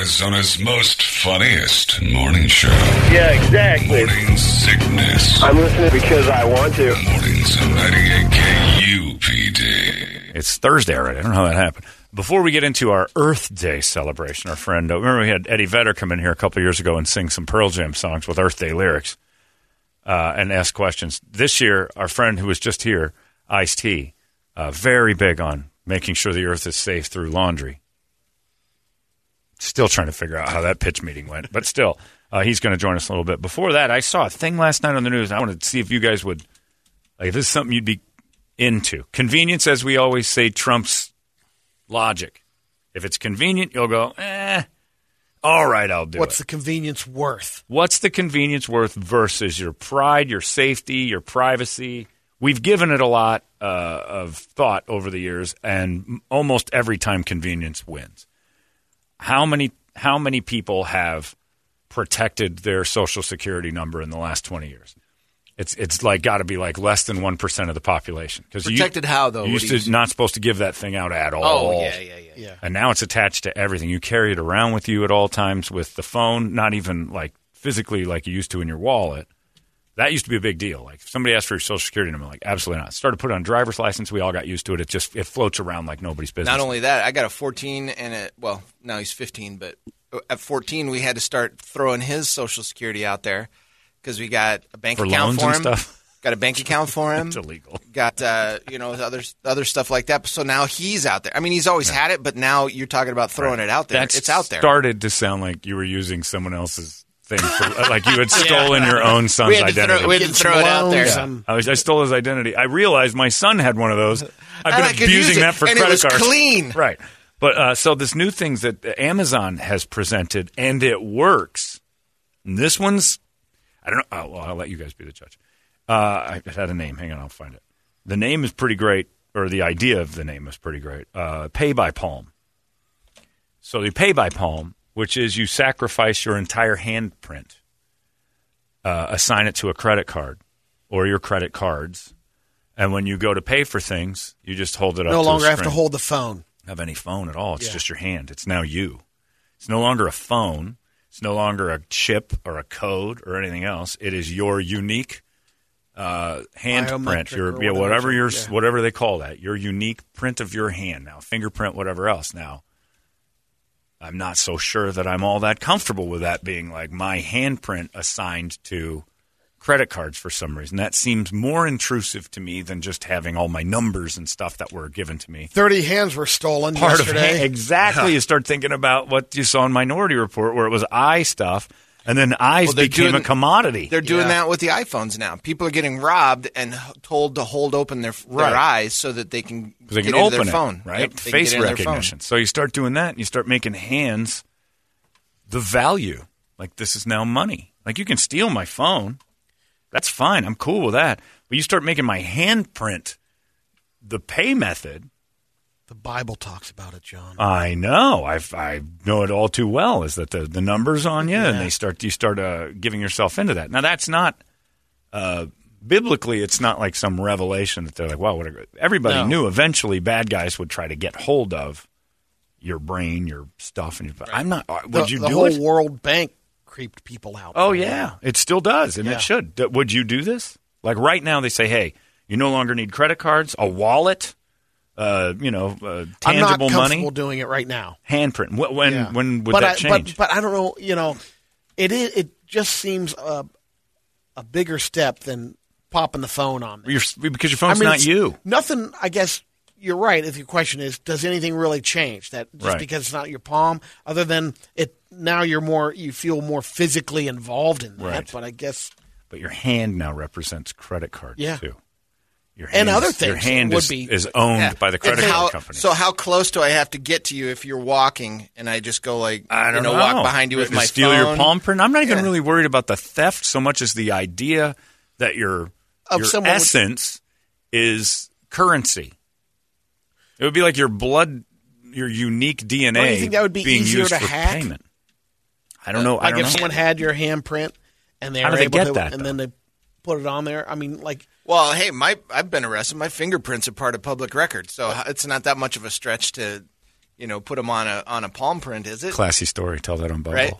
Arizona's most funniest morning show. Yeah, exactly. Morning sickness. I'm listening because I want to. Mornings on 98 KUPD. It's Thursday already. I don't know how that happened. Before we get into our Earth Day celebration, our friend, uh, remember we had Eddie Vedder come in here a couple years ago and sing some Pearl Jam songs with Earth Day lyrics uh, and ask questions. This year, our friend who was just here, Ice T, uh, very big on making sure the Earth is safe through laundry. Still trying to figure out how that pitch meeting went, but still, uh, he's going to join us a little bit. Before that, I saw a thing last night on the news. I wanted to see if you guys would, like, if this is something you'd be into. Convenience, as we always say, trumps logic. If it's convenient, you'll go, eh, all right, I'll do it. What's it. the convenience worth? What's the convenience worth versus your pride, your safety, your privacy? We've given it a lot uh, of thought over the years, and almost every time convenience wins. How many how many people have protected their social security number in the last twenty years? It's it's like got to be like less than one percent of the population because Protected how, though? You used to you- not supposed to give that thing out at oh, all. Oh, yeah, yeah, yeah. Yeah. And now it's attached to everything. You carry it around with you at all times with the phone, not even like physically like you used to in your wallet. That used to be a big deal. Like if somebody asked for your social security number, like absolutely not. Started putting on driver's license. We all got used to it. It just it floats around like nobody's business. Not only that, I got a 14 and a well, now he's 15, but at 14 we had to start throwing his social security out there because we got a bank For account for him. Got a bank account for him. It's illegal. Got uh, you know other other stuff like that. So now he's out there. I mean, he's always had it, but now you're talking about throwing it out there. That it's out there. Started to sound like you were using someone else's thing, for, like you had stolen your own son's we had to identity. throw, we had to throw it out there. loans, um, I, was, I stole his identity. I realized my son had one of those. I've been I could use abusing that for and it credit was cards. clean. right? But uh, so this new things that Amazon has presented, and it works. And this one's, I don't know. Oh, well, I'll let you guys be the judge. Uh, I it had a name. Hang on, I'll find it. The name is pretty great, or the idea of the name is pretty great. Uh, pay by palm. So the pay by palm, which is you sacrifice your entire handprint, uh, assign it to a credit card or your credit cards, and when you go to pay for things, you just hold it up. No longer have to hold the phone. have any phone at all. It's Yeah. just your hand. It's now you. It's no longer a phone. It's no longer a chip or a code or anything else. It is your unique uh, handprint, your yeah, whatever whatever your yeah. whatever they call that, your unique print of your hand. Now, fingerprint, whatever else. Now, I'm not so sure that I'm all that comfortable with that being like my handprint assigned to credit cards for some reason. That seems more intrusive to me than just having all my numbers and stuff that were given to me Thirty hands were stolen part yesterday. of. Exactly. You start thinking about what you saw in Minority Report, where it was eye stuff, and then eyes Well, became doing- a commodity. They're doing Yeah. that with the iPhones now. People are getting robbed and told to hold open their Right. their eyes so that they can Because they get can into open their it, phone. right? Yep, Face get their phone. recognition. So you start doing that, and you start making hands the value. Like this is now money. Like you can steal my phone. That's fine. I'm cool with that. But you start making my handprint the pay method. The Bible talks about it, John. I know. I've, I know it all too well. Is that the, the numbers on you, and they start you start uh, giving yourself into that. Now that's not uh, biblically. It's not like some revelation that they're like, wow, what a, everybody No. knew. Eventually, bad guys would try to get hold of your brain, your stuff, and your, I'm not. uh, Would the, you the do whole it? World Bank creeped people out. Oh yeah, while. it still does, and Yeah. it should. Would you do this? Like right now, they say, hey, you no longer need credit cards, a wallet, uh, you know, uh, I'm not tangible comfortable money, doing it right now. handprint. Wh- When Yeah. when would but that I, change? But, but I don't know. You know, it is. It just seems a, a bigger step than popping the phone on. There. You're, because your phone's I mean, not you. Nothing. I guess you're right. If your question is, does anything really change? That just Right. because it's not your palm, other than it now you're more you feel more physically involved in that. Right. But I guess But your hand now represents credit cards Yeah. too. Your And other is- Your things hand would is, be- is owned Yeah. by the credit how- card company. So how close do I have to get to you if you're walking and I just go like I don't you know, know. walk behind you with To my steal phone? your palm print. I'm not even Yeah. really worried about the theft so much as the idea that your Of your essence is currency. It would be like your blood, your unique DNA. You think that would be being easier used to for hack? payment. I don't know. I like don't if know. someone had your handprint and they How were able get to, that, and though? then they put it on there. I mean, like Well, hey, my I've been arrested. My fingerprints are part of public record, so it's not that much of a stretch to, you know, put them on a on a palm print, is it? Classy story. Tell that on Bubble. Right.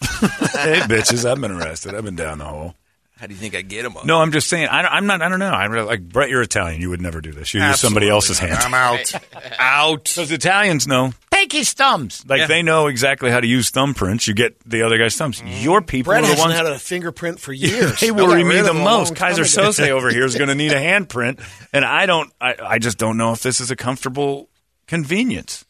hey, bitches, I've been arrested. I've been down the hole. How do you think I get them? No, I'm just saying. I, I'm not. I don't know. I'm like Brett. You're Italian. You would never do this. You use somebody else's hand. I'm out. out. Because Italians know. Take his thumbs. Like Yeah. they know exactly how to use thumbprints. You get the other guy's thumbs. Mm-hmm. Your people Brett are the hasn't ones. had a fingerprint for years. they I got worry me rid the of a most. long Keyser time ago. Söze over here is going to need a handprint, and I don't. I, I just don't know if this is a comfortable convenience.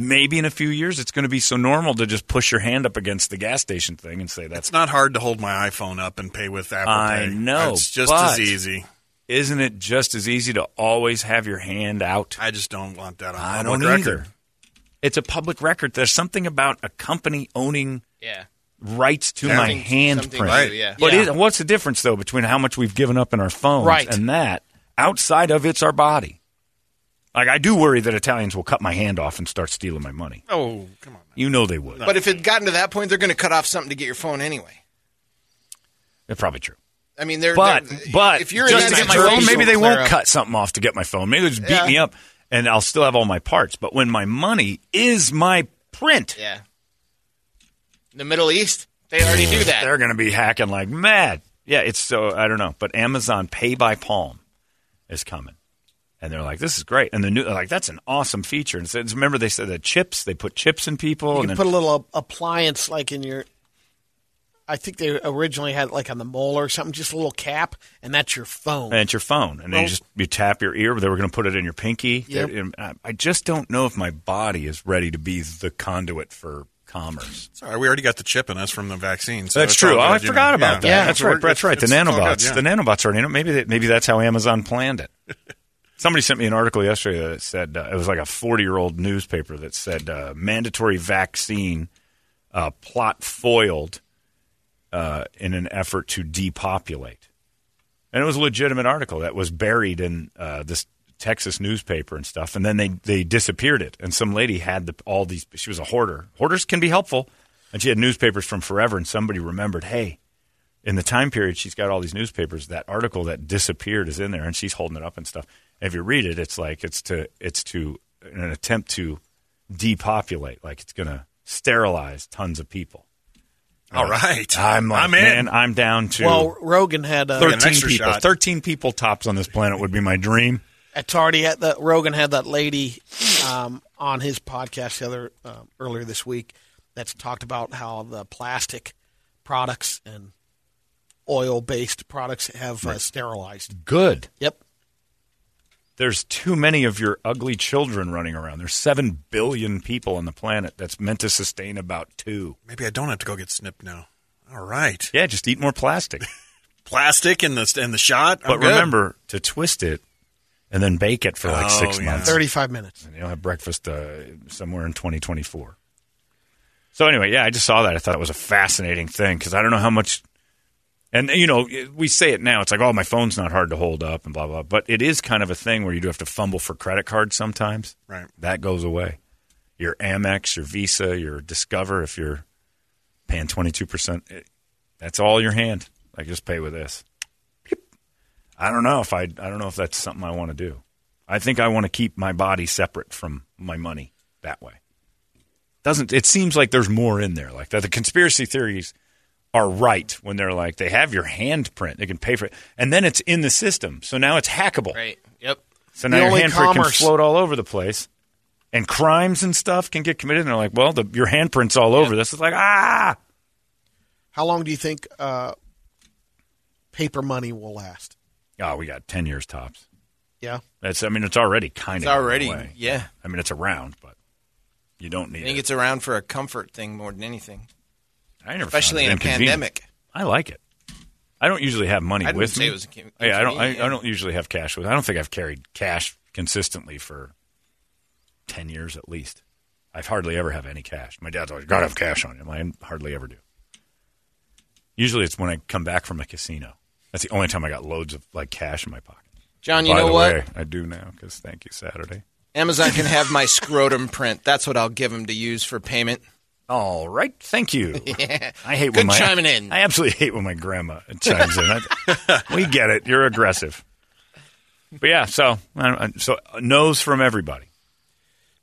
Maybe in a few years it's going to be so normal to just push your hand up against the gas station thing and say that's It's not hard to hold my iPhone up and pay with Apple I Pay. know, It's just but- as easy. isn't it just as easy to always have your hand out? I just don't want that on I public don't record. either. It's a public record. There's something about a company owning Yeah. rights to my handprint. Right. yeah. But Yeah. is- what's the difference though between how much we've given up in our phones Right. and that? Outside of it's our body. Like I do worry that Italians will cut my hand off and start stealing my money. Oh, come on. You know they would. But if it gotten to that point, they're going to cut off something to get your phone anyway. It's probably true. I mean, they're But they're- but if you're just to get my phone, maybe they won't cut something off to get my phone. Maybe they'll just beat Yeah. me up and I'll still have all my parts. But when my money is my print, Yeah. The Middle East, they already do that. they're going to be hacking like mad. Yeah, it's so I don't know, but Amazon Pay by Palm is coming, and they're like, "This is great." And the new, like, that's an awesome feature. And it says, remember, they said the chips, they put chips in people, You and can then put a little appliance like in your. I think they originally had it like on the molar or something, just a little cap, and that's your phone. and it's your phone, and then you just you tap your ear. They were going to put it in your pinky. Yep. And I- I just don't know if my body is ready to be the conduit for commerce. Sorry, we already got the chip in us from the vaccine. So That's true. all Oh, I forgot know. about that. Yeah. that's We're- right. That's right. The it's- it's all nanobots. good, yeah. The nanobots are. You know, maybe they, maybe that's how Amazon planned it. Somebody sent me an article yesterday that said uh, it was like a forty-year-old newspaper that said uh, mandatory vaccine uh, plot foiled uh, in an effort to depopulate, and it was a legitimate article that was buried in uh, this Texas newspaper and stuff, and then they they disappeared it, and some lady had the, all these. She was a hoarder. Hoarders can be helpful, and she had newspapers from forever, and somebody remembered, hey in the time period she's got all these newspapers that article that disappeared is in there. And she's holding it up and stuff. If you read it it's like it's to it's to an attempt to depopulate. Like it's going to sterilize tons of people All right. i'm like I'm in. man i'm down to well, Rogan had uh, 13 extra people shot. 13 people tops on this planet would be my dream it's already had that Rogan had that lady um, on his podcast the other uh, earlier this week that's talked about how the plastic products and oil based products have uh, sterilized. good Yep. There's too many of your ugly children running around there's 7 billion people on the planet that's meant to sustain about 2 Maybe I don't have to go get snipped now. All right. yeah just eat more plastic Plastic and the and the shot. I'm But good. remember to twist it and then bake it for like Oh, six yeah. months. Thirty five minutes. And you'll have breakfast uh, somewhere in 2024. So anyway, yeah, I just saw that. I thought it was a fascinating thing because I don't know how much. And you know, we say it now. It's like, oh, my phone's not hard to hold up and blah blah. But it is kind of a thing where you do have to fumble for credit cards sometimes. Right. That goes away. Your Amex, your Visa, your Discover. If you're paying 22 percent, that's all your hand. Like just pay with this. I don't know if I. I don't know if that's something I want to do. I think I want to keep my body separate from my money that way. Doesn't it seems like there's more in there? Like that the conspiracy theories are right when they're like they have your handprint, they can pay for it, and then it's in the system. So now it's hackable. Right. Yep. So now The your only handprint can float all over the place, and crimes and stuff can get committed. And they're like, well, the, your handprint's all over this. It's like ah, How long do you think uh, paper money will last? oh, we got ten years tops. Yeah. That's I mean it's already kind It's of already. Yeah. I mean it's around, but you don't need I think it. it's around for a comfort thing more than anything, I never especially in a pandemic. I like it. I don't usually have money I with me. it was incon- yeah, I don't. I, I don't usually have cash with. I don't think I've carried cash consistently for ten years at least. I've hardly ever have any cash. My dad's always got to have cash on him. I hardly ever do. Usually, it's when I come back from a casino. That's the only time I got loads of like cash in my pocket. John, you By know what? way, I do now because thank you Saturday. Amazon can have my scrotum print. That's what I'll give them to use for payment. All right, thank you. Yeah. I hate Good when my chiming in. I absolutely hate when my grandma chimes in. I- we get it. You're aggressive. But yeah, so I so nose from everybody.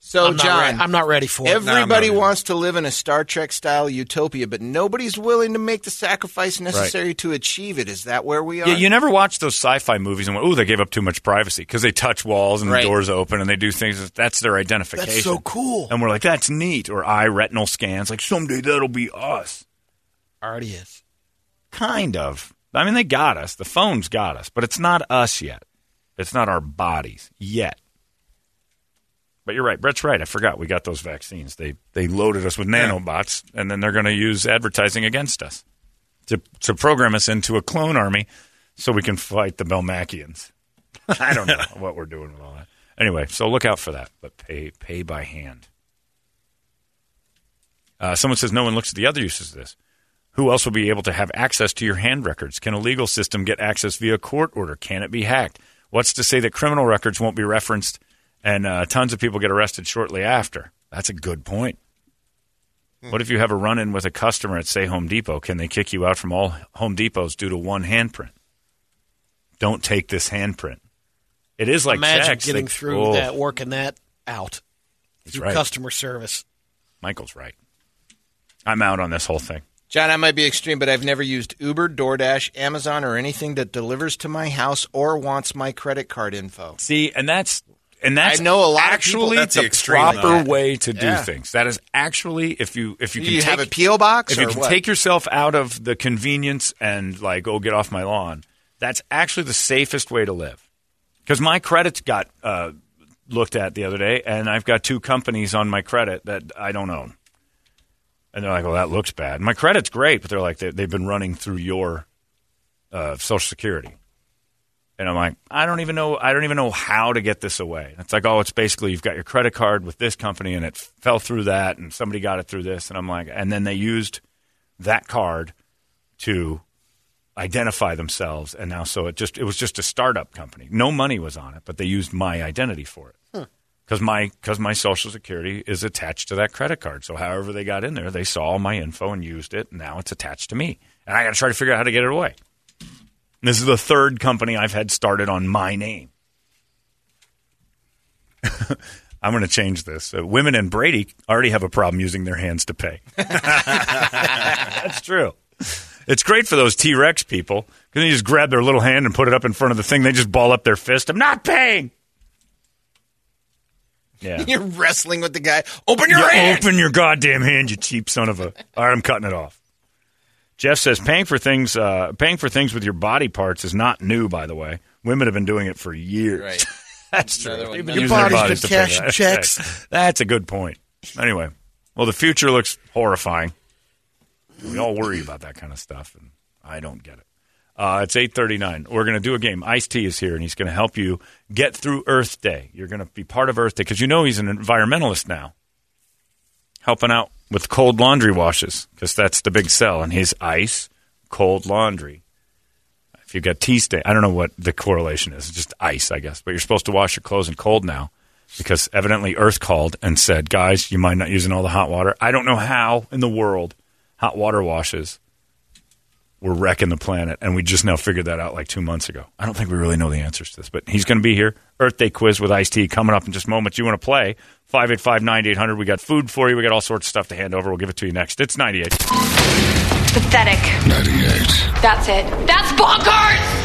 So, I'm not John, re- I'm not ready for it. everybody either. wants to live in a Star Trek style utopia, but nobody's willing to make the sacrifice necessary to achieve it. Is that where we are? Yeah, you never watch those sci-fi movies and went, "Oh, they gave up too much privacy" because they touch walls and Right. the doors open and they do things. That's their identification. That's so cool. And we're like, "That's neat." Or eye retinal scans. Like someday that'll be us. Already is. Kind of. I mean, they got us. The phones got us, but it's not us yet. It's not our bodies yet. But you're right. Brett's right. I forgot we got those vaccines. They they loaded us with nanobots, and then they're going to use advertising against us to to program us into a clone army, so we can fight the Belmachians. I don't know what we're doing with all that. Anyway, so look out for that. But pay pay by hand. Uh, someone says no one looks at the other uses of this. Who else will be able to have access to your hand records? Can a legal system get access via court order? Can it be hacked? What's to say that criminal records won't be referenced and uh, tons of people get arrested shortly after? That's a good point. What if you have a run in with a customer at, say, Home Depot? Can they kick you out from all Home Depots due to one handprint? Don't take this handprint. It is like Imagine checks. getting They- through Oh, that, working that out He's through right. customer service. Michael's right. I'm out on this whole thing. John, I might be extreme, but I've never used Uber, DoorDash, Amazon, or anything that delivers to my house or wants my credit card info. See, and that's and that's I know a lot of people- actually the extreme, proper though. way to do Yeah. things. That is actually if you if you can you take, have a PO box if you can what? take yourself out of the convenience and like oh get off my lawn, that's actually the safest way to live. Because my credits got uh, looked at the other day, and I've got two companies on my credit that I don't own. And they're like, "Well, that looks bad." My credit's great, but they're like, they, "They've been running through your uh, Social Security." And I'm like, I don't even know. I don't even know how to get this away. It's like, oh, it's basically you've got your credit card with this company, and it fell through that, and somebody got it through this, and I'm like, and then they used that card to identify themselves, and now so it just it was just a startup company. No money was on it, but they used my identity for it hmm. because my because my social security is attached to that credit card. So however they got in there, they saw all my info and used it. And now it's attached to me, and I got to try to figure out how to get it away. This is the third company I've had started on my name. I'm going to change this. Uh, women and Brady already have a problem using their hands to pay. That's true. It's great for those T Rex people because they just grab their little hand and put it up in front of the thing. They just ball up their fist. I'm not paying. Yeah. You're wrestling with the guy. Open your You hand. open your goddamn hand, you cheap son of a. All right, I'm cutting it off. Jeff says paying for things, uh, paying for things with your body parts is not new. By the way, women have been doing it for years. Right. That's true. Another. They've been Your using their bodies to that. checks. That's a good point. Anyway, well, the future looks horrifying. We all worry about that kind of stuff, and I don't get it. Uh, it's eight thirty nine. We're going to do a game. Ice T is here, and he's going to help you get through Earth Day. You're going to be part of Earth Day because you know he's an environmentalist now, helping out with cold laundry washes because that's the big sell. And his ice cold laundry. If you got tea stain, I don't know what the correlation is. It's just ice, I guess. But you're supposed to wash your clothes in cold now because evidently Earth called and said, guys, you mind not using all the hot water? I don't know how in the world hot water washes were wrecking the planet, and we just now figured that out like two months ago. I don't think we really know the answers to this, but he's going to be here. Earth Day quiz with Ice T coming up in just moments. You want to play? 585 9800. We got food for you. We got all sorts of stuff to hand over. We'll give it to you next. It's 98. Pathetic. 98. That's it. That's bonkers!